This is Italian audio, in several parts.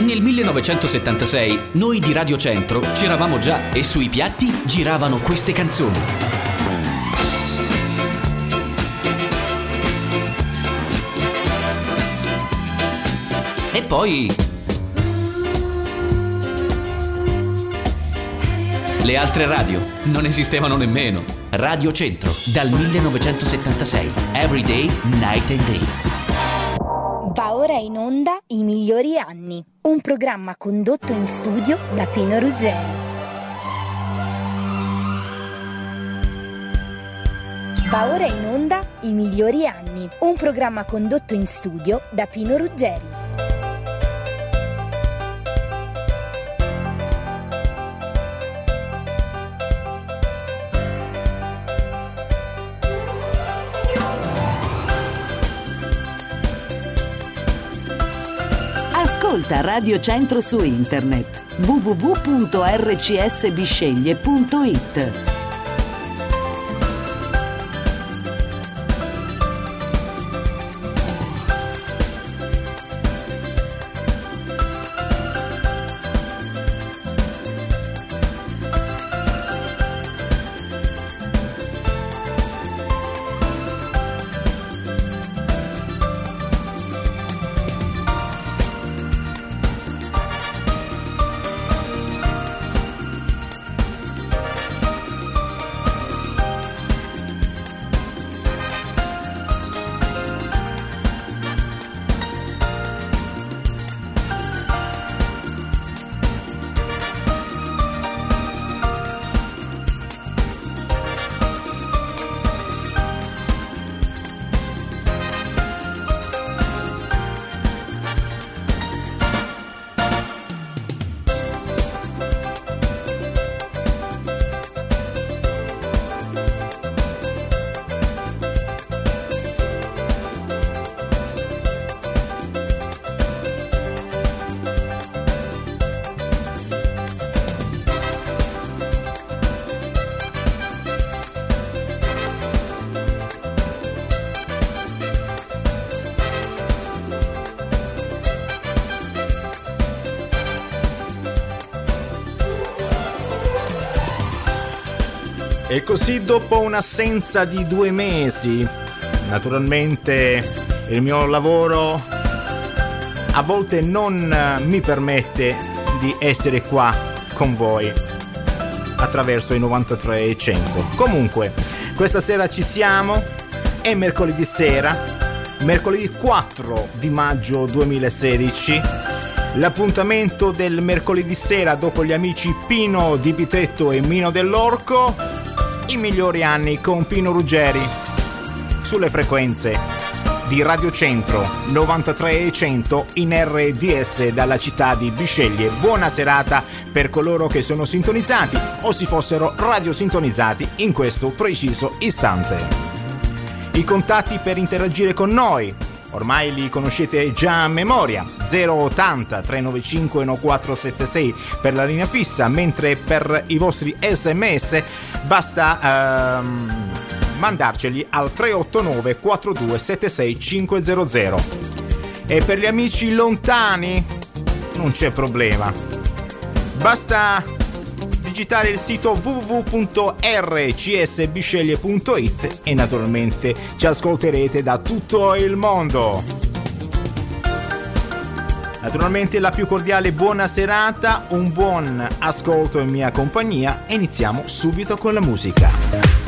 Nel 1976 noi di Radio Centro c'eravamo già e sui piatti giravano queste canzoni. E poi... Le altre radio non esistevano nemmeno. Radio Centro, dal 1976. Everyday, night and day. Ora in onda I migliori anni, un programma condotto in studio da Pino Ruggeri. Va ora in onda I migliori anni, un programma condotto in studio da Pino Ruggeri. Ascolta Radio Centro su internet www.rcsbisceglie.it Così dopo un'assenza di due mesi, naturalmente il mio lavoro a volte non mi permette di essere qua con voi attraverso i 93 e 100. Comunque, questa sera ci siamo, è mercoledì sera, mercoledì 4 di maggio 2016. L'appuntamento del mercoledì sera dopo gli amici Pino di Pitetto e Mino dell'Orco i migliori anni con Pino Ruggeri sulle frequenze di Radio Centro 93 e 100 in RDS dalla città di Bisceglie. Buona serata per coloro che sono sintonizzati o si fossero radiosintonizzati in questo preciso istante. I contatti per interagire con noi Ormai li conoscete già a memoria, 080 395 1476 per la linea fissa, mentre per i vostri sms basta ehm, mandarceli al 389 4276 500. E per gli amici lontani non c'è problema. Basta digitare il sito www.rcsbisceglie.it e naturalmente ci ascolterete da tutto il mondo. Naturalmente la più cordiale buona serata, un buon ascolto in mia compagnia e iniziamo subito con la musica.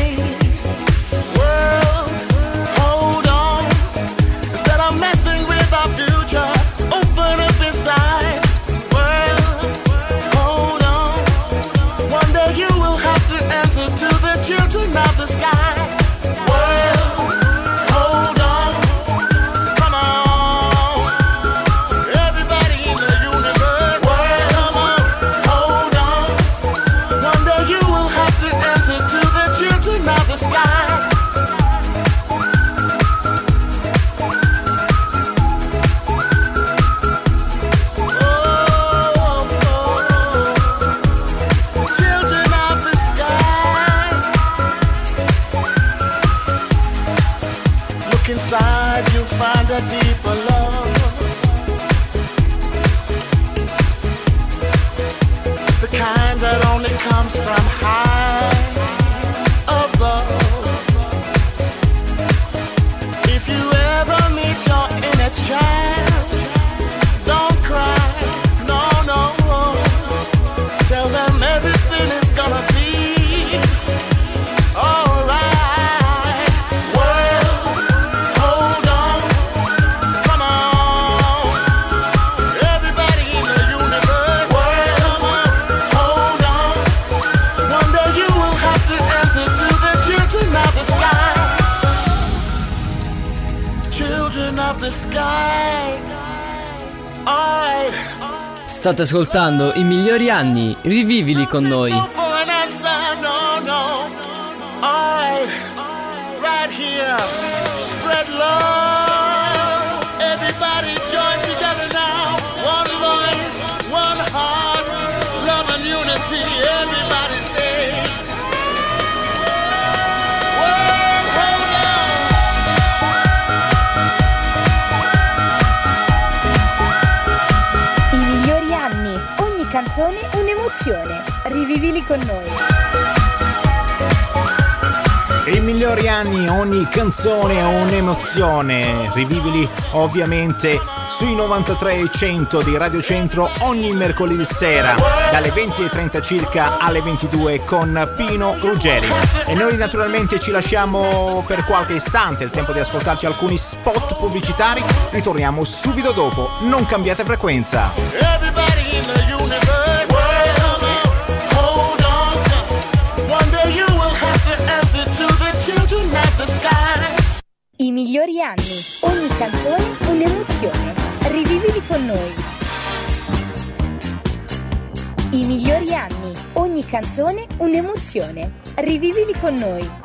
State ascoltando i migliori anni, rivivili con noi. Spread love, everybody un'emozione. Rivivili con noi. I migliori anni, ogni canzone è un'emozione. Rivivili ovviamente sui 93 e 100 di Radio Centro ogni mercoledì sera dalle 20.30 circa alle 22 con Pino Ruggeri. E noi naturalmente ci lasciamo per qualche istante, il tempo di ascoltarci alcuni spot pubblicitari. Ritorniamo subito dopo, non cambiate frequenza. I migliori anni, ogni canzone un'emozione. Rivivili con noi. I migliori anni, ogni canzone un'emozione. Rivivili con noi.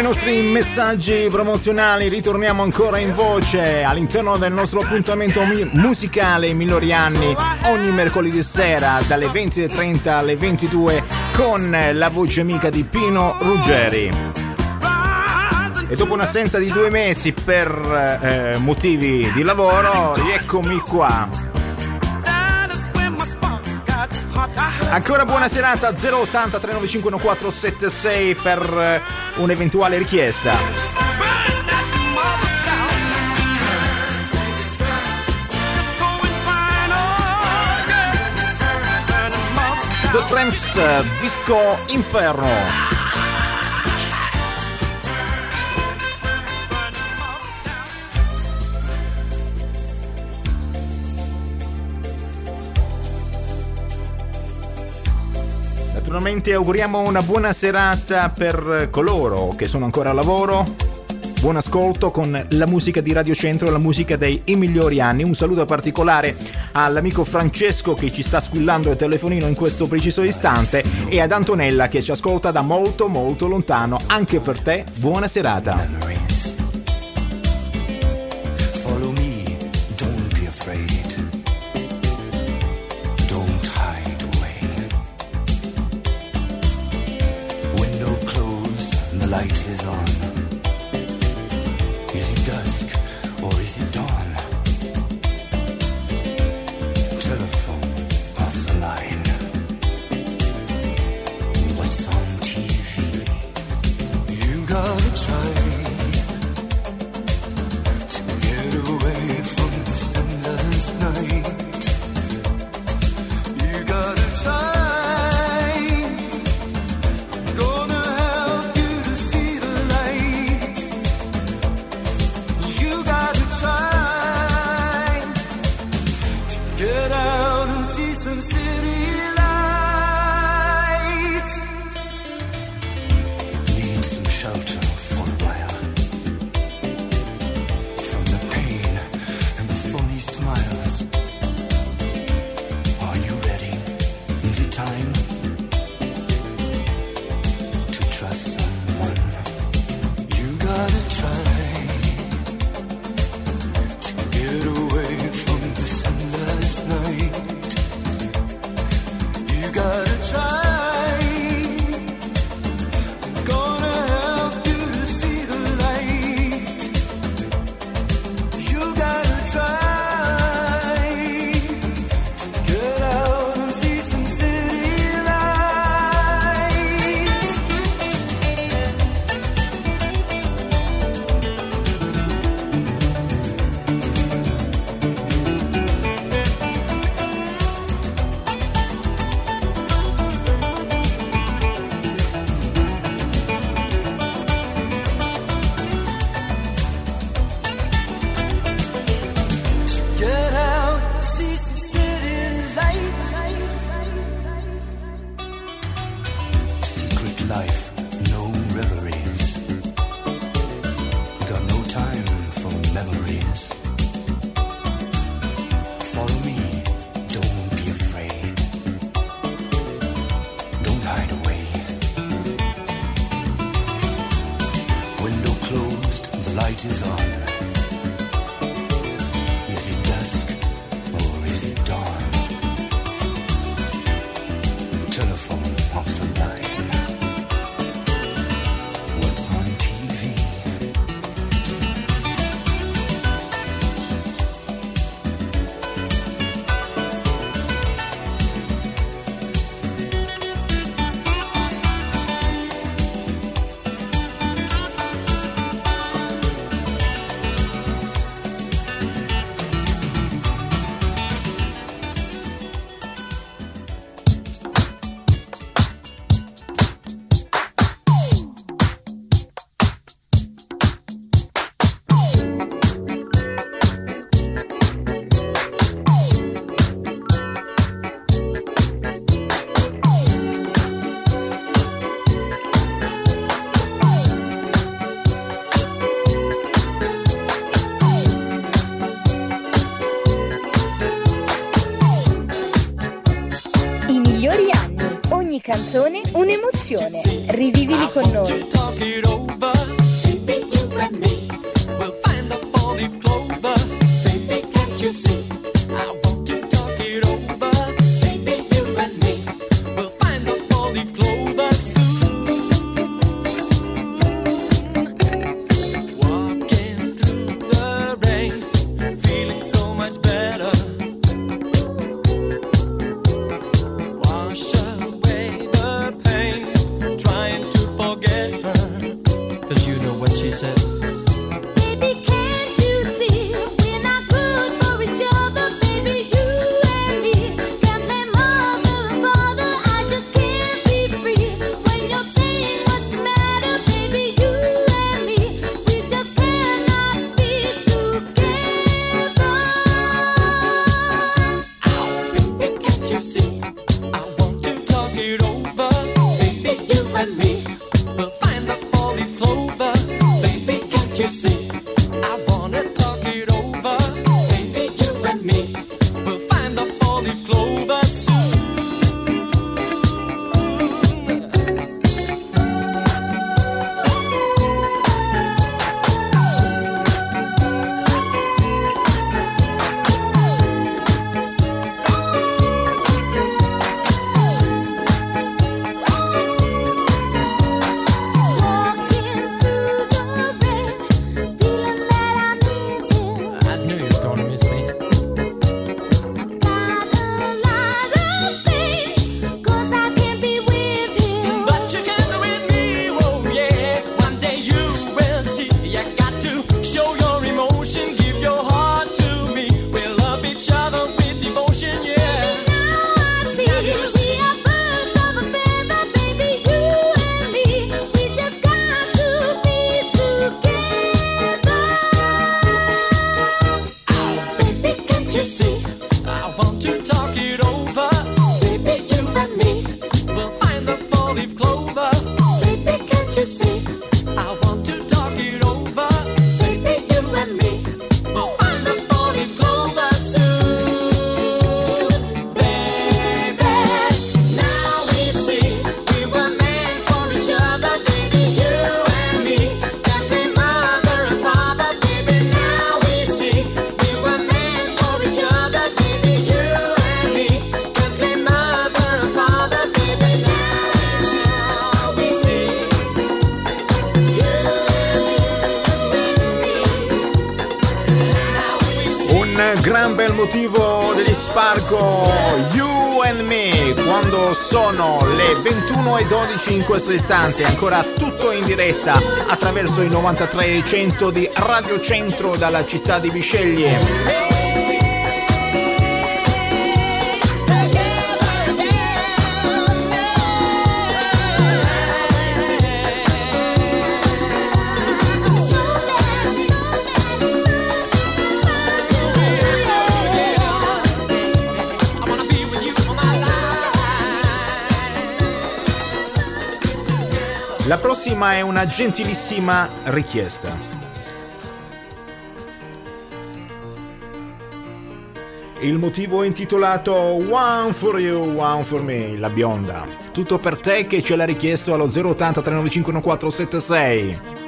I nostri messaggi promozionali ritorniamo ancora in voce all'interno del nostro appuntamento musicale Migliori Anni ogni mercoledì sera dalle 20.30 alle 22 con la voce amica di Pino Ruggeri. E dopo un'assenza di due mesi per eh, motivi di lavoro, rieccomi qua. Ancora buona serata 080 395 1476 per eh, un'eventuale richiesta. The Tramps Disco Inferno. Naturalmente auguriamo una buona serata per coloro che sono ancora a lavoro. Buon ascolto con la musica di Radio Centro, la musica dei I migliori anni. Un saluto particolare all'amico Francesco che ci sta squillando il telefonino in questo preciso istante e ad Antonella che ci ascolta da molto molto lontano. Anche per te, buona serata. Canzone un'emozione. Rivivili con noi. Motivo degli Sparco You and Me quando sono le 21 e 12 in questo istante ancora tutto in diretta attraverso i 93 100 di Radio Centro dalla città di Bisceglie Prossima è una gentilissima richiesta. Il motivo è intitolato One for You, One for Me, la bionda. Tutto per te che ce l'ha richiesto allo 080 395 1476.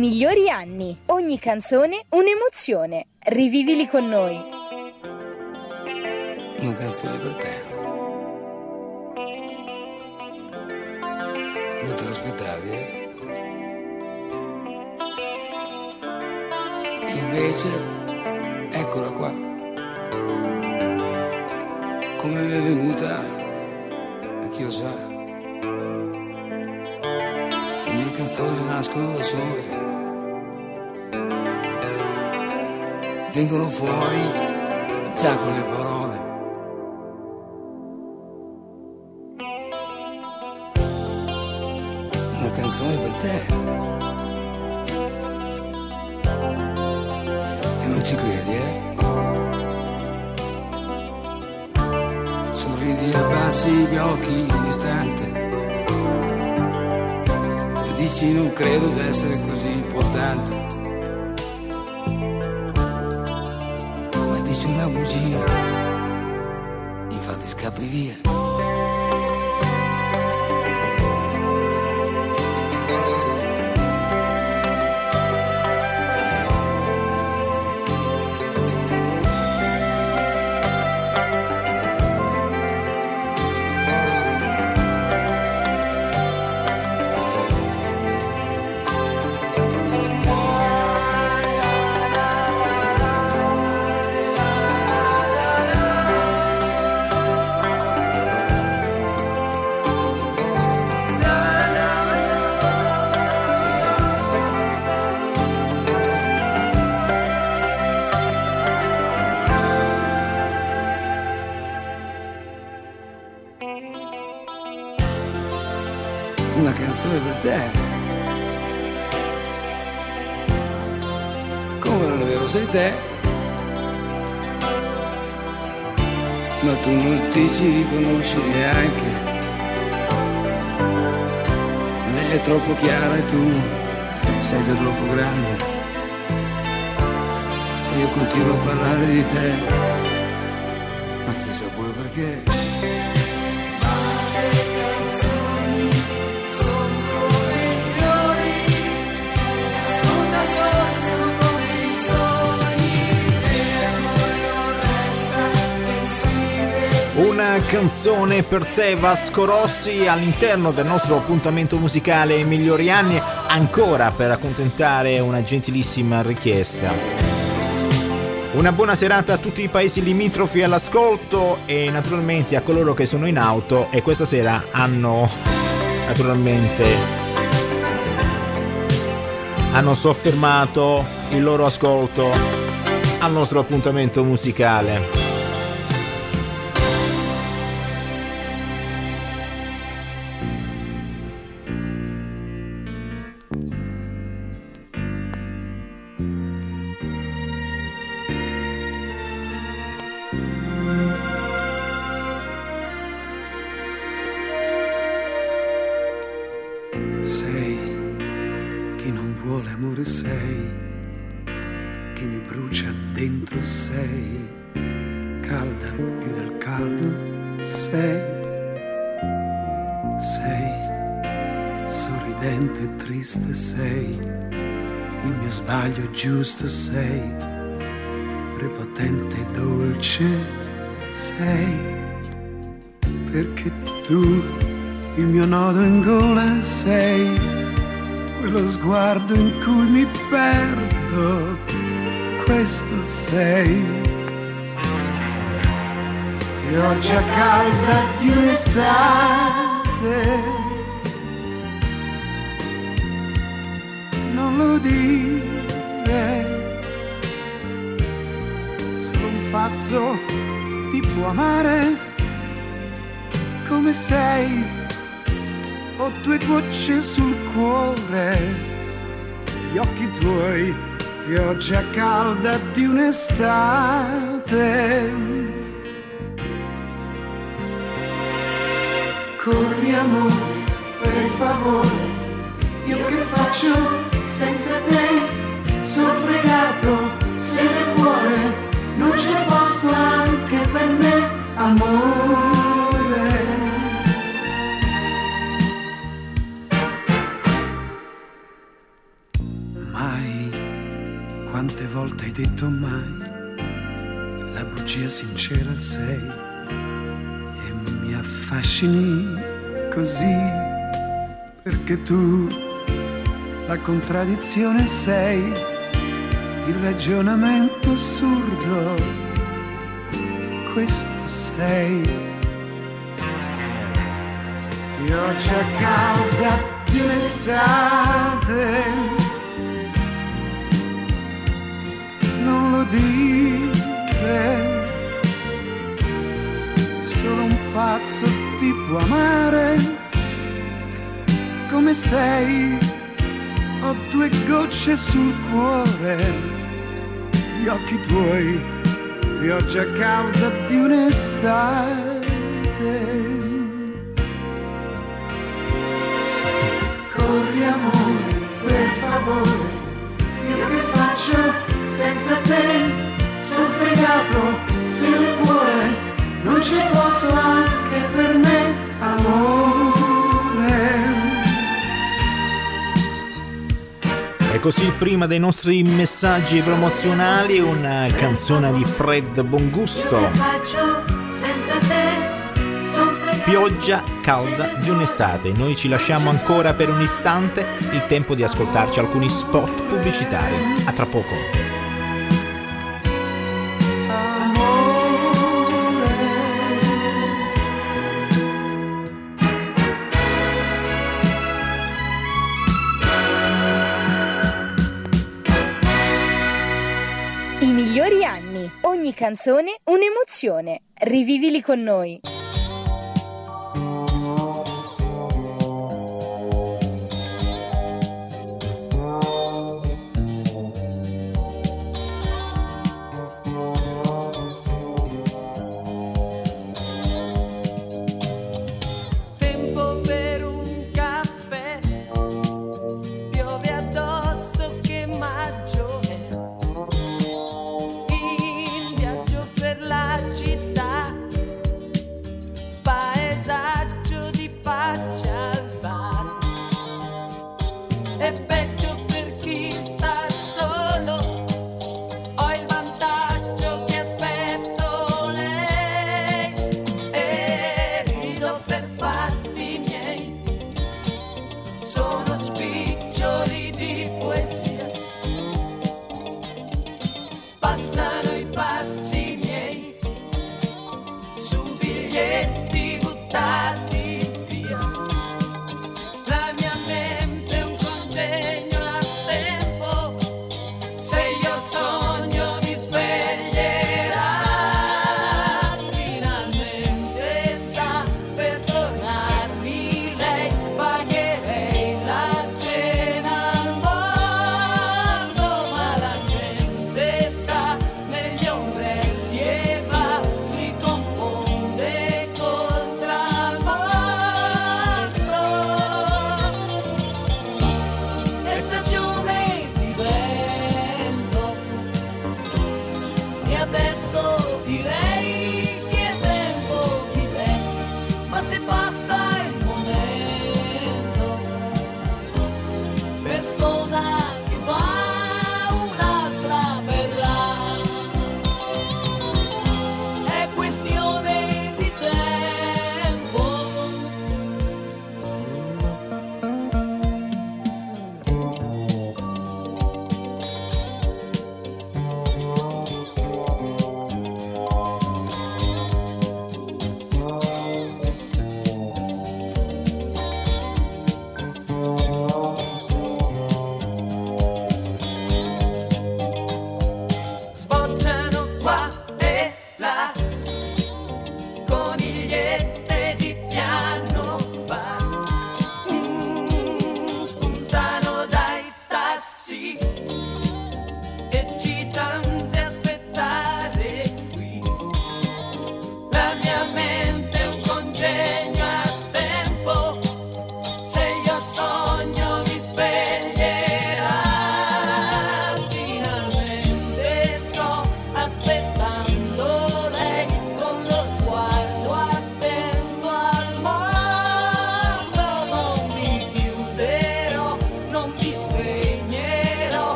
Migliori anni. Ogni canzone un'emozione. Rivivili con noi. Una canzone per te. Non te l'aspettavi, eh? Invece, eccola qua. Come mi è venuta, a chi lo sa. Le mie canzoni nascono da sole. Vengono fuori già con le parole. Una canzone per te. E non ci credi, eh? Sorridi e abbassi gli occhi un istante. E dici non credo d'essere così importante. alegria. Io continuo a parlare di te. Ma chissà poi perché. Una canzone per te Vasco Rossi all'interno del nostro appuntamento musicale I migliori anni ancora per accontentare una gentilissima richiesta. Una buona serata a tutti i paesi limitrofi all'ascolto e naturalmente a coloro che sono in auto e questa sera hanno naturalmente hanno soffermato il loro ascolto al nostro appuntamento musicale. Sei. Pioggia calda di un'estate, non lo dire, sono pazzo, ti può amare. Come sei? Ho due gocce sul cuore, gli occhi tuoi, pioggia calda di un'estate. Corri amore, per favore, io che faccio senza te? Sono fregato, se nel cuore non c'è posto anche per me, amore. Detto mai, la bugia sincera sei e mi affascini così perché tu la contraddizione sei, il ragionamento assurdo, questo sei. Pioggia calda di un'estate, lo dire, solo un pazzo ti può amare. Come sei, ho due gocce sul cuore, gli occhi tuoi, pioggia calda di un'estate. Corri amore, per favore, fregato, se il cuore non c'è posto anche per me, amore. E così prima dei nostri messaggi promozionali una canzone di Fred Bongusto. Pioggia calda di un'estate. Noi ci lasciamo ancora per un istante il tempo di ascoltarci alcuni spot pubblicitari. A tra poco. I migliori anni. Ogni canzone un'emozione. Rivivili con noi.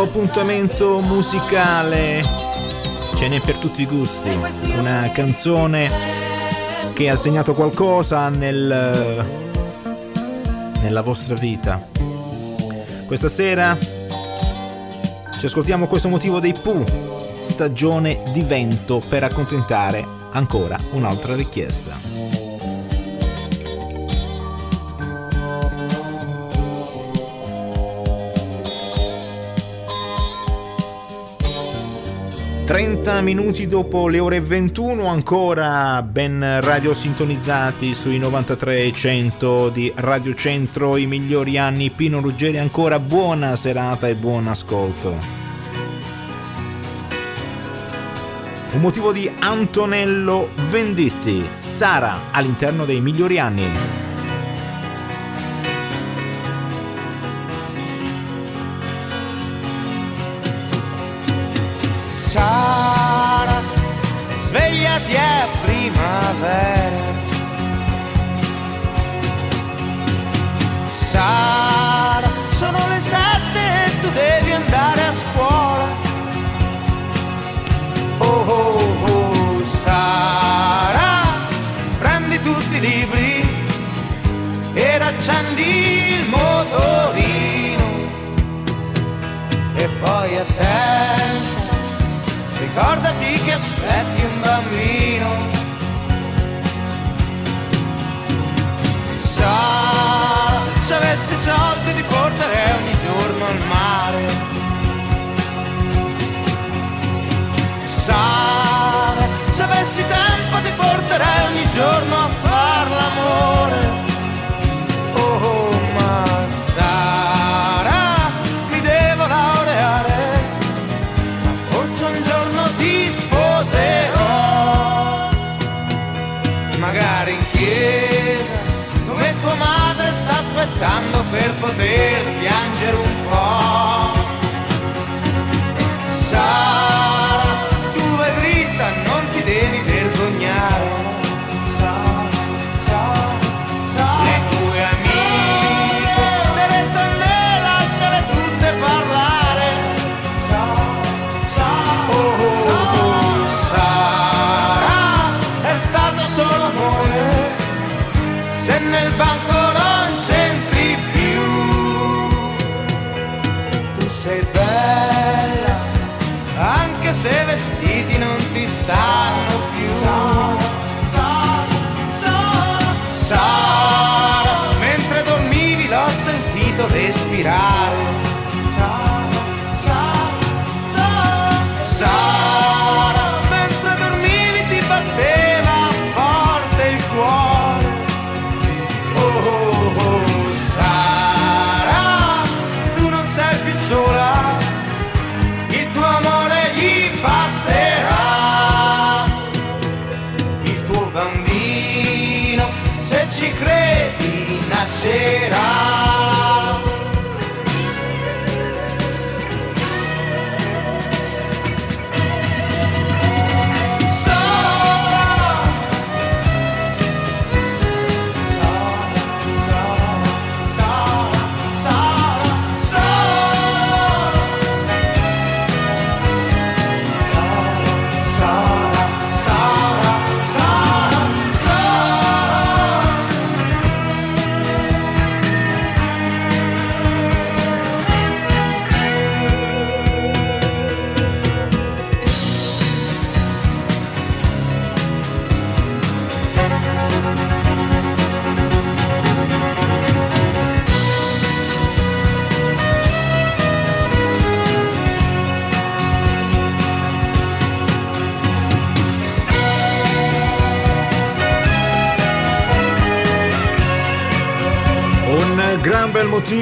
Nostro appuntamento musicale ce n'è per tutti i gusti. Una canzone che ha segnato qualcosa nel, nella vostra vita. Questa sera ci ascoltiamo questo motivo dei Pooh, stagione di vento per accontentare ancora un'altra richiesta. 30 minuti dopo le ore 21 ancora ben radio sintonizzati sui 93 e 100 di Radio Centro. I migliori anni Pino Ruggeri ancora buona serata e buon ascolto. Un motivo di Antonello Venditti Sara all'interno dei migliori anni primavera. Sara, sono le sette e tu devi andare a scuola. Oh oh oh, Sara, prendi tutti i libri ed accendi il motorino. E poi attento ricordati che aspetti un bambino. Sa, se avessi soldi ti porterei ogni giorno al mare. Sa, se avessi tempo ti porterei ogni giorno a far per poter Sara, mentre dormivi l'ho sentito respirare.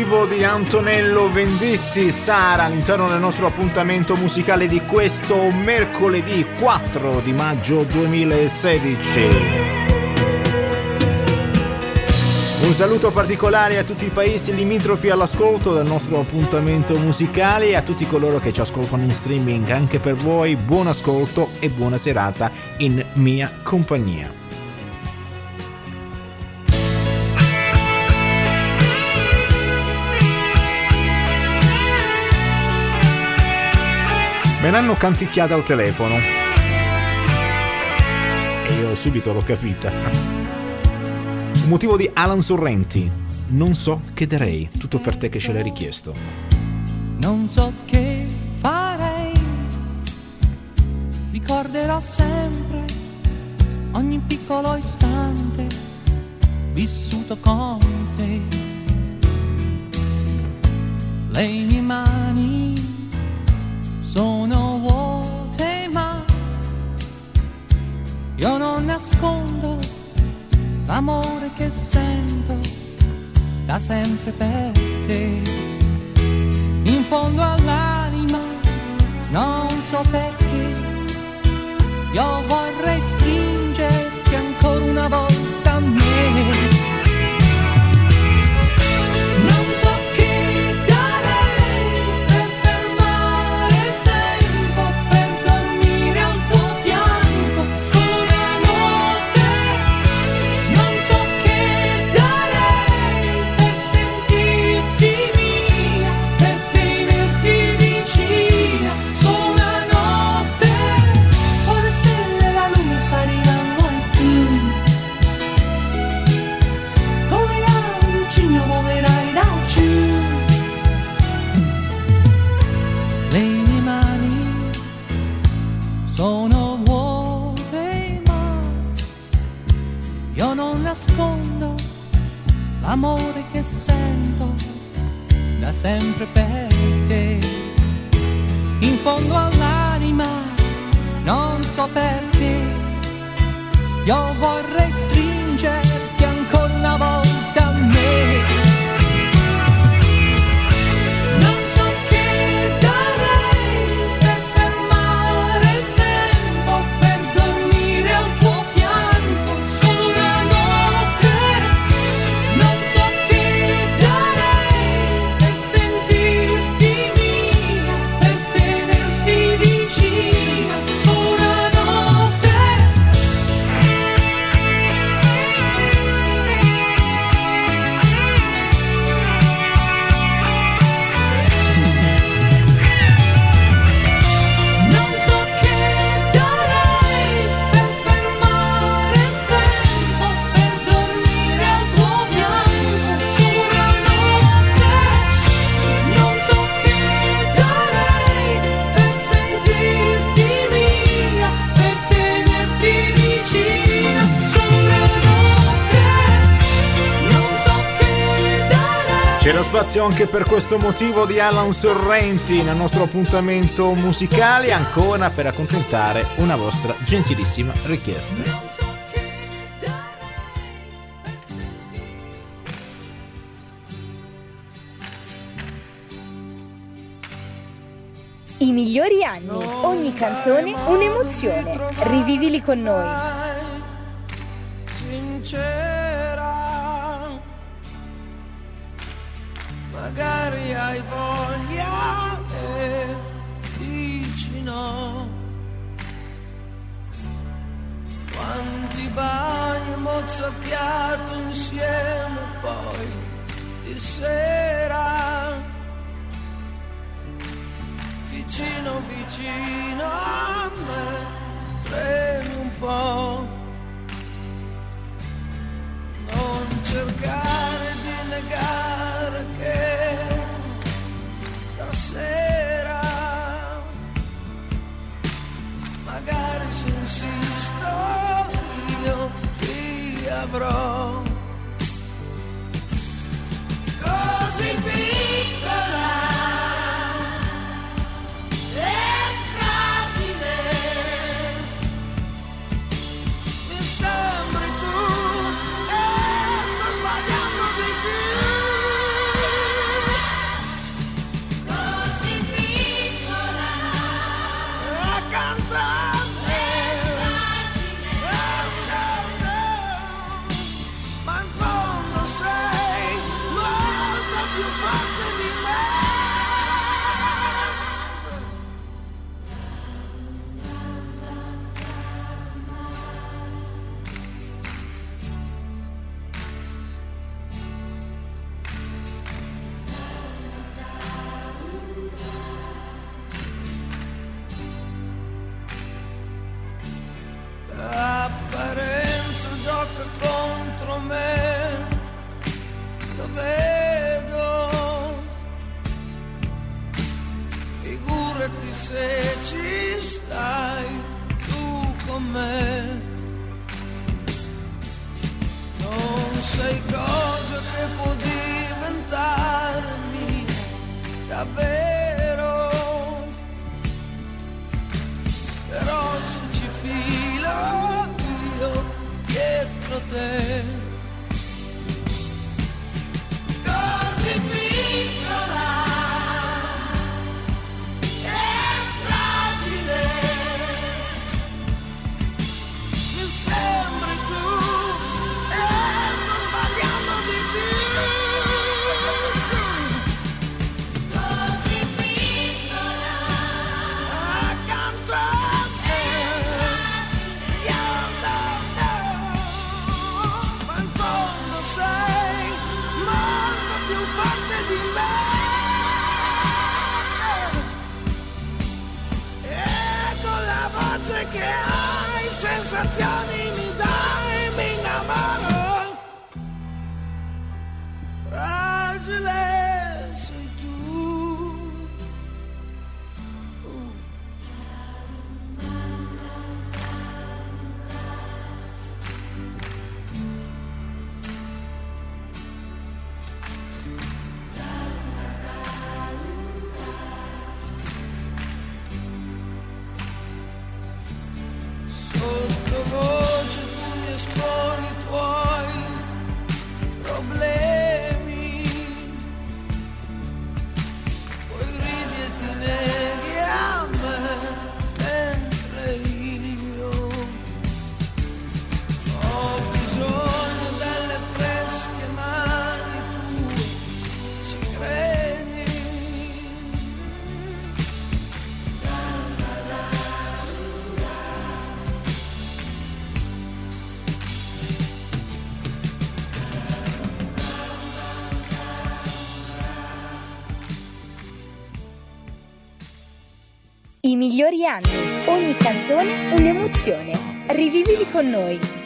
Motivo di Antonello Venditti, Sara, all'interno del nostro appuntamento musicale di questo mercoledì 4 di maggio 2016. Un saluto particolare a tutti i paesi limitrofi all'ascolto del nostro appuntamento musicale e a tutti coloro che ci ascoltano in streaming. Anche per voi buon ascolto e buona serata in mia compagnia. Me l'hanno canticchiata al telefono. E io subito l'ho capita. Un motivo di Alan Sorrenti. Non so che darei. Tutto per te che ce l'hai richiesto. Non so che farei, ricorderò sempre ogni piccolo istante vissuto con te. Le mie mani sono vuote ma io non nascondo l'amore che sento da sempre per te in fondo all'anima, non so perché, io vorrei stringerti ancora una volta a me. L'amore che sento da sempre per te. In fondo all'anima, non so perché, io vorrei stringerti anche per questo motivo di Alan Sorrenti nel nostro appuntamento musicale, ancora per accontentare una vostra gentilissima richiesta. I migliori anni, ogni canzone un'emozione. Rivivili con noi. I migliori anni. Ogni canzone un'emozione. Rivivili con noi.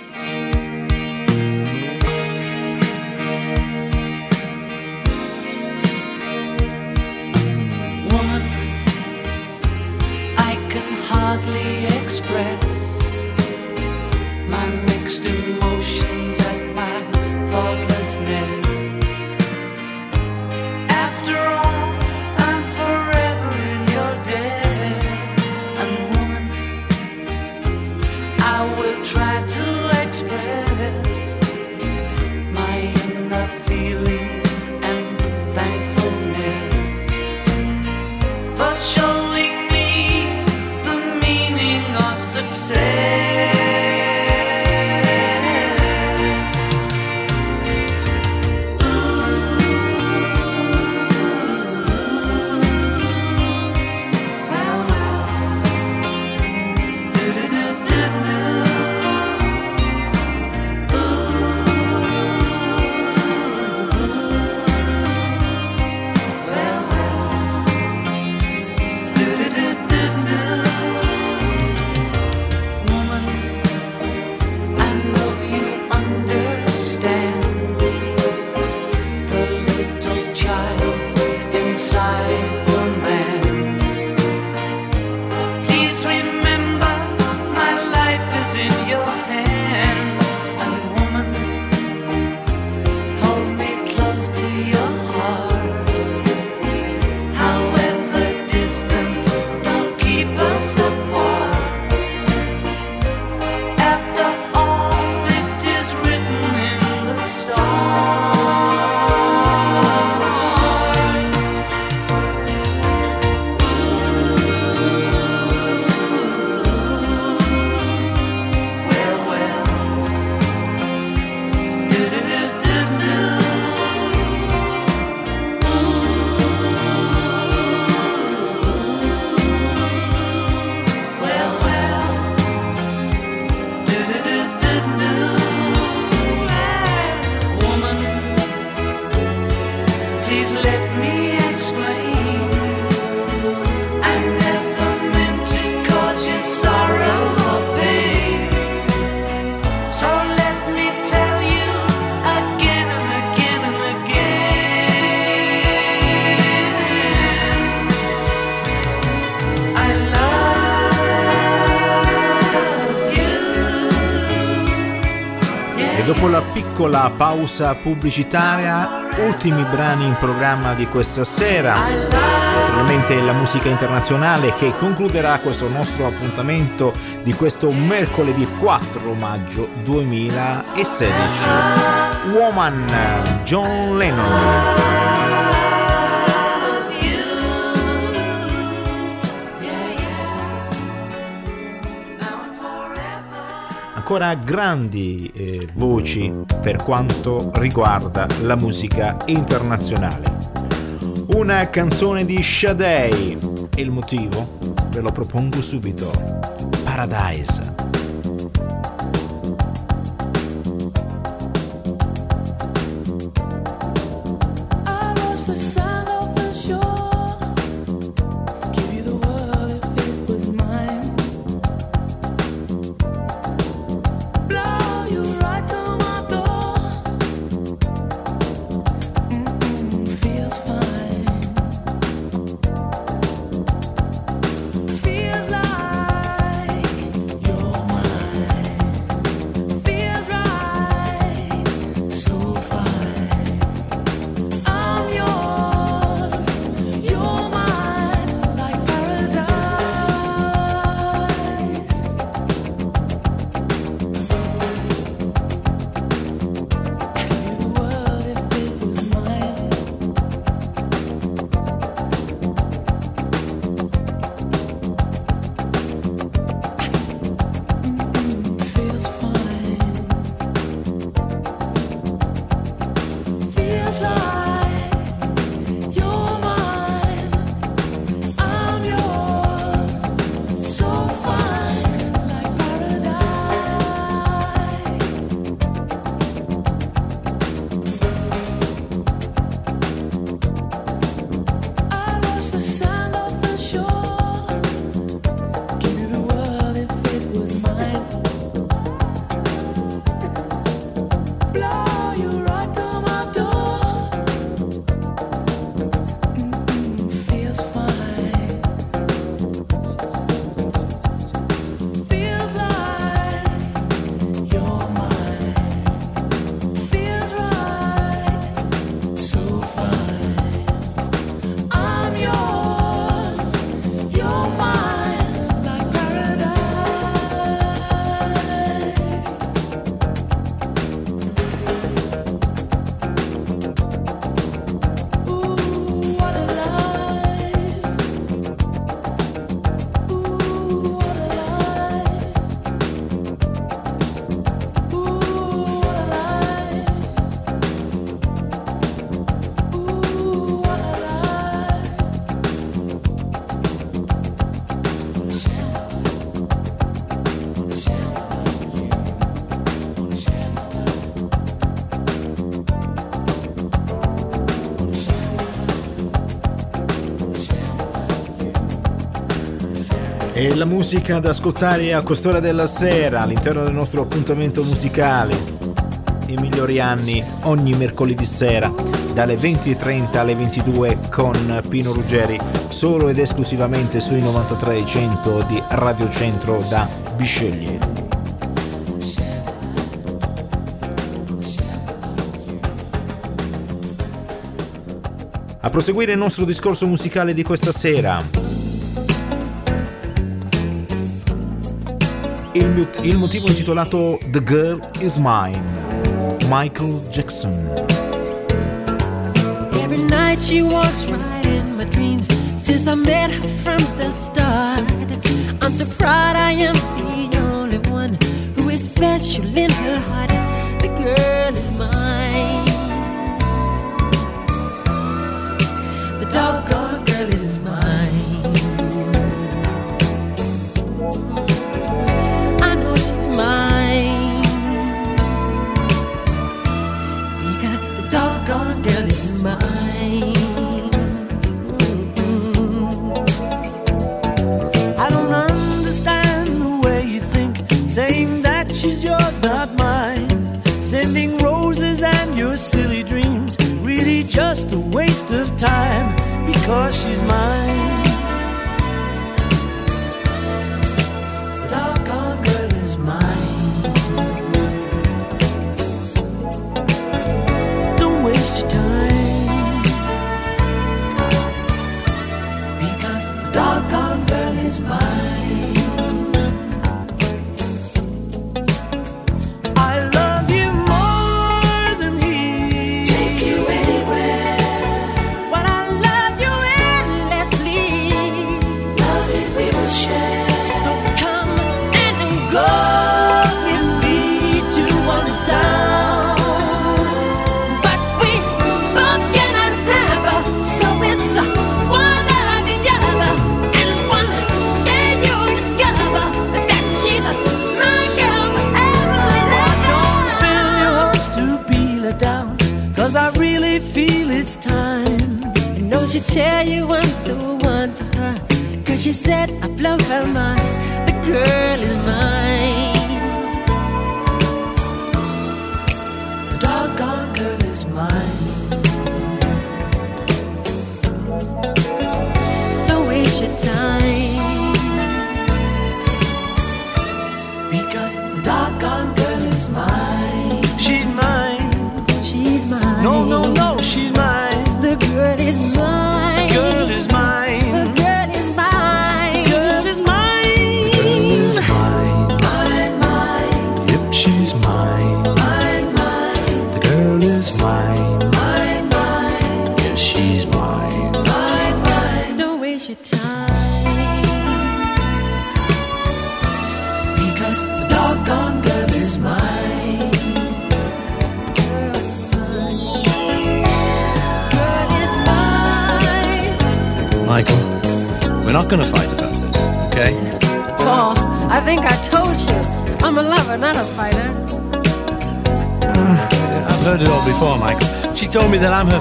inside. Pausa pubblicitaria, ultimi brani in programma di questa sera. Naturalmente la musica internazionale che concluderà questo nostro appuntamento di questo mercoledì 4 maggio 2016. Woman, John Lennon. Ancora grandi eh, voci per quanto riguarda la musica internazionale. Una canzone di Sade e il motivo ve lo propongo subito. Paradise. E la musica da ascoltare a quest'ora della sera all'interno del nostro appuntamento musicale. I migliori anni ogni mercoledì sera dalle 20.30 alle 22 con Pino Ruggeri solo ed esclusivamente sui 93.100 di Radio Centro da Bisceglie. A proseguire il nostro discorso musicale di questa sera, il, mio- il motivo intitolato The Girl Is Mine, Michael Jackson. Every night she walks right in my dreams since I met her from the start. I'm so proud I am the only one who is special in her heart. The girl is mine. Waste of time because she's mine. The doggone girl is mine.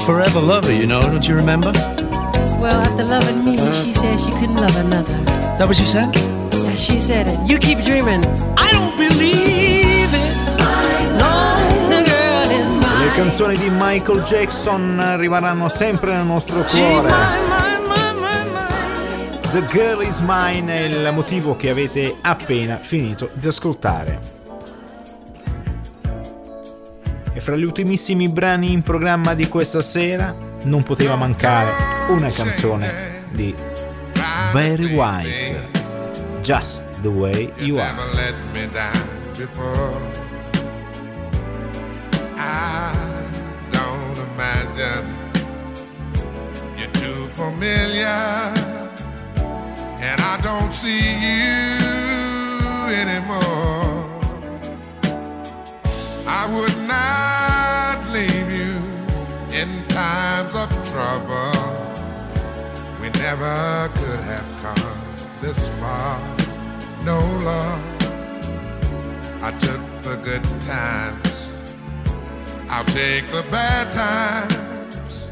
Forever lover, you know, don't you remember? Well, after loving me, she said she couldn't love another. Is that what she said? Yeah, she said it. You keep dreaming. I don't believe it. No, the girl is Le mine. canzoni di Michael Jackson rimarranno sempre nel nostro cuore. The Girl is Mine è il motivo che avete appena finito di ascoltare. E fra gli ultimissimi brani in programma di questa sera non poteva mancare una canzone di Barry White, Just the Way You Are. you're too familiar, and I don't see you anymore. I would not leave you in times of trouble. We never could have come this far. No love. I took the good times. I'll take the bad times.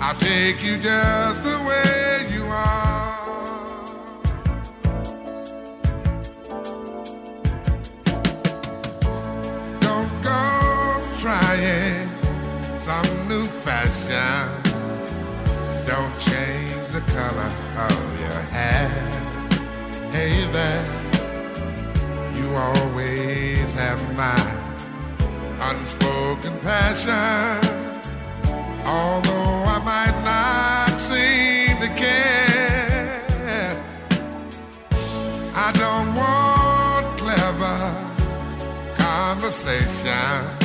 I'll take you just the way you are. Fashion. Don't change the color of your hair. Hey there, you always have my unspoken passion. Although I might not seem to care, I don't want clever conversation.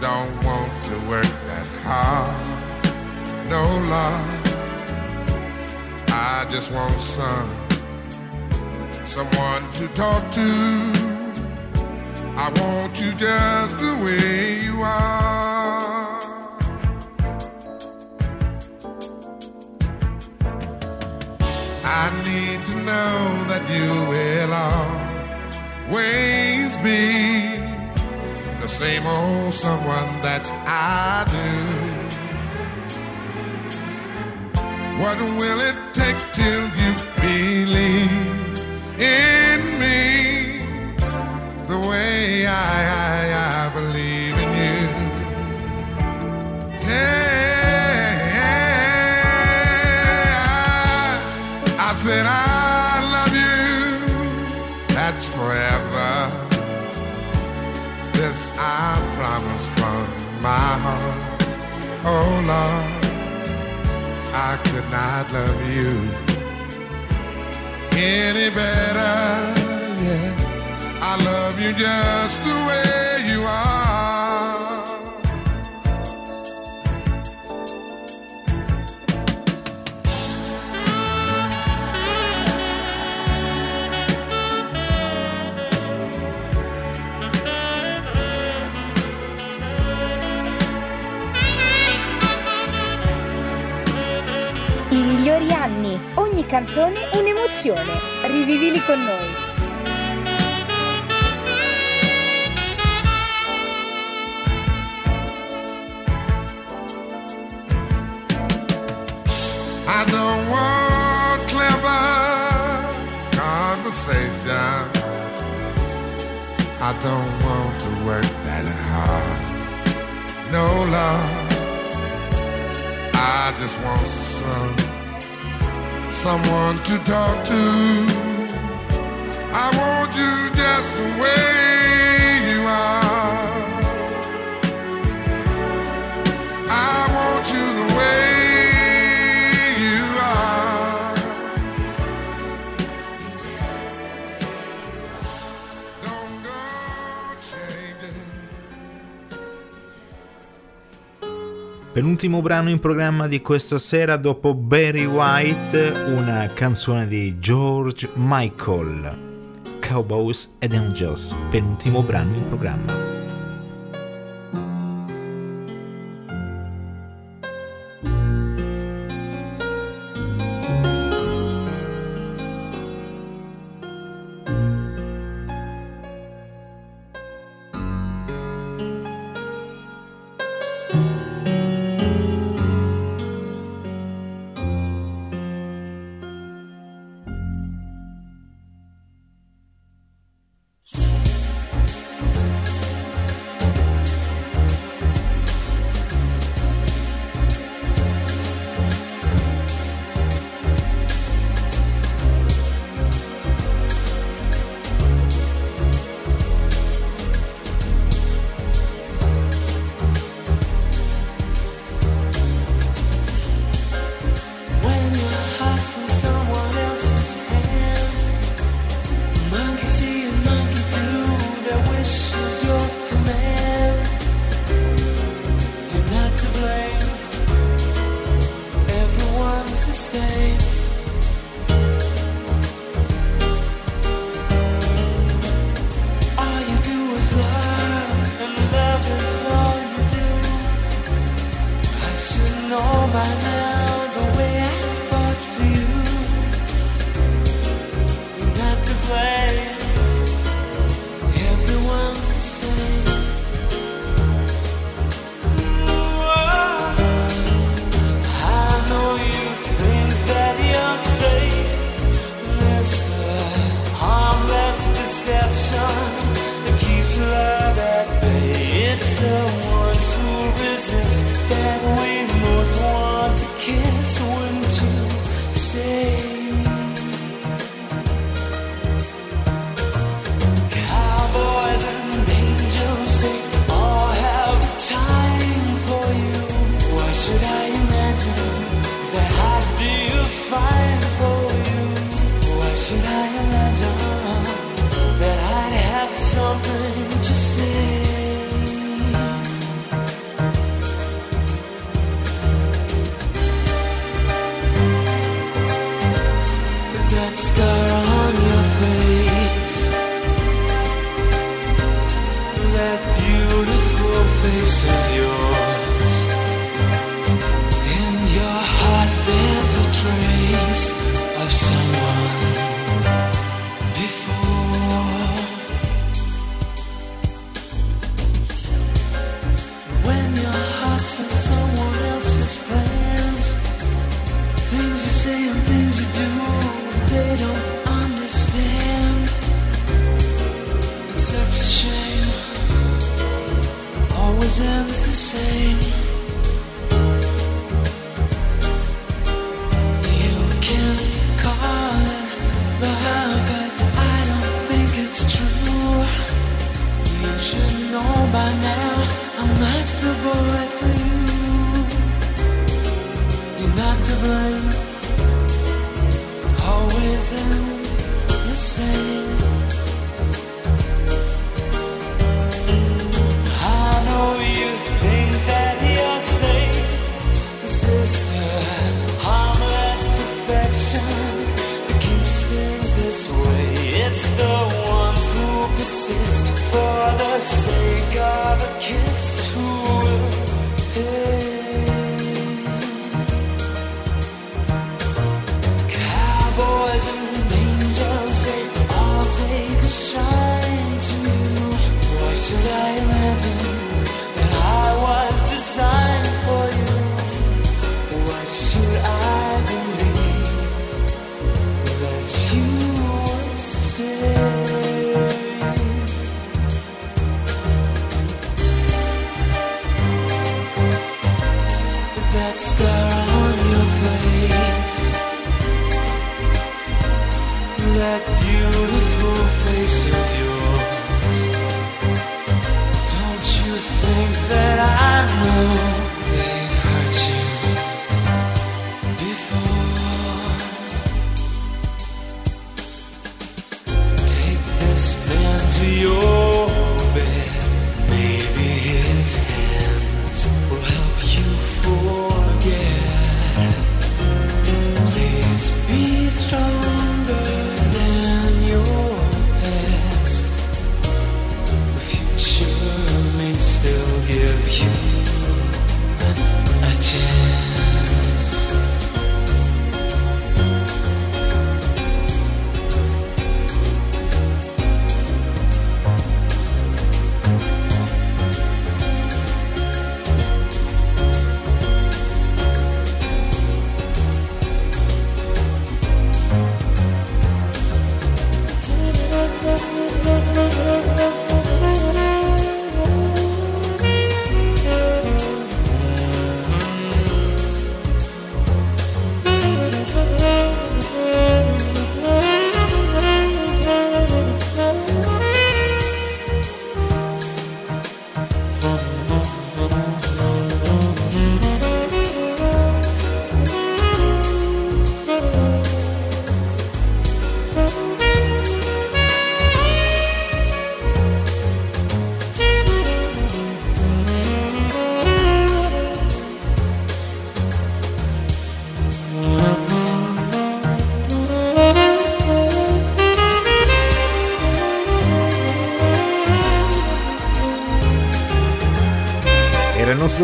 Don't want to work that hard. No love. I just want some someone to talk to. I want you just the way you are. I need to know that you will always be the same old someone that I do. What will it take till you believe in me the way I, I, Oh Lord. I could not love you any better. Yeah, I love you just the way you are. canzoni, un'emozione. Rivivili con noi. I don't want clever conversation. I don't want to work that hard. No love. I just want some someone to talk to. I want you just the way you are. I want you the way. Penultimo brano in programma di questa sera dopo Barry White, una canzone di George Michael. Cowboys and Angels, penultimo brano in programma.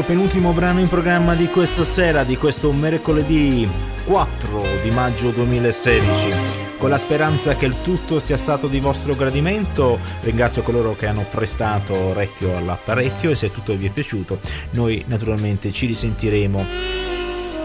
Penultimo brano in programma di questa sera, di questo mercoledì 4 di maggio 2016. Con la speranza che il tutto sia stato di vostro gradimento, ringrazio coloro che hanno prestato orecchio all'apparecchio e se tutto vi è piaciuto, noi naturalmente ci risentiremo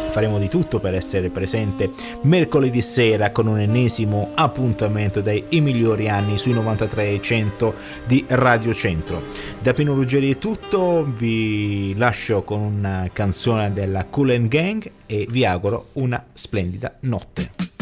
faremo di tutto per essere presente mercoledì sera con un ennesimo appuntamento dai I migliori anni sui 93 e 100 di Radio Centro. Da Pino Ruggeri è tutto, vi lascio con una canzone della Cool Gang e vi auguro una splendida notte.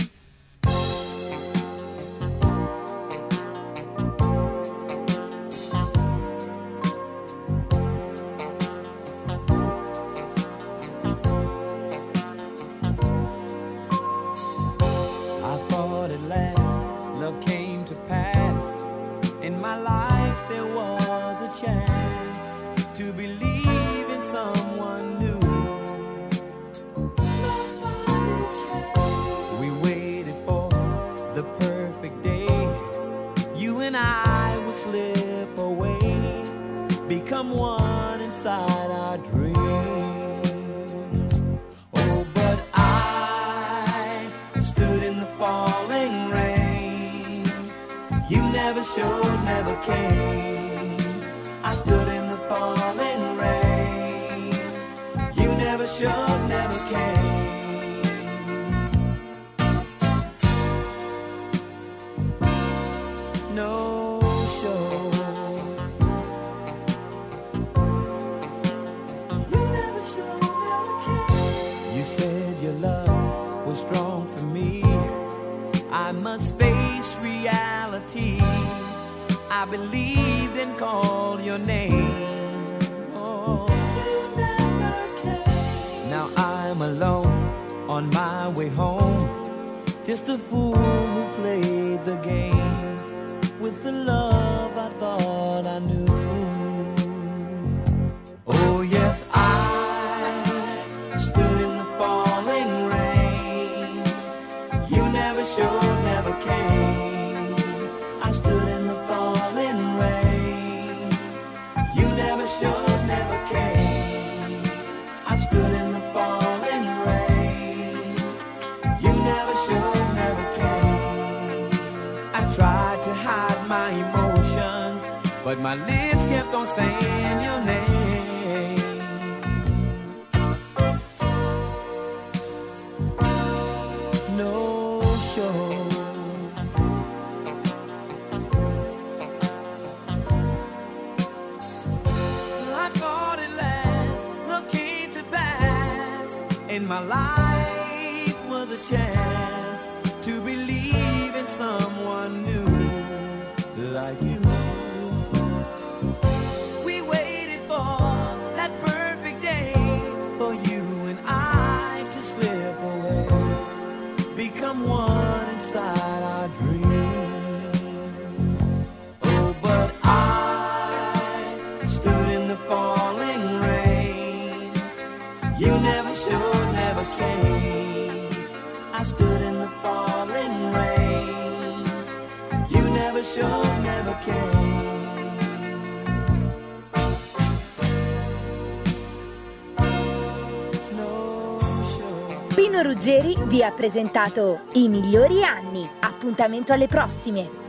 But my lips kept on saying your name. No show. I thought at last love came to pass, and my life was a chance Pino Ruggeri vi ha presentato I migliori anni. Appuntamento alle prossime.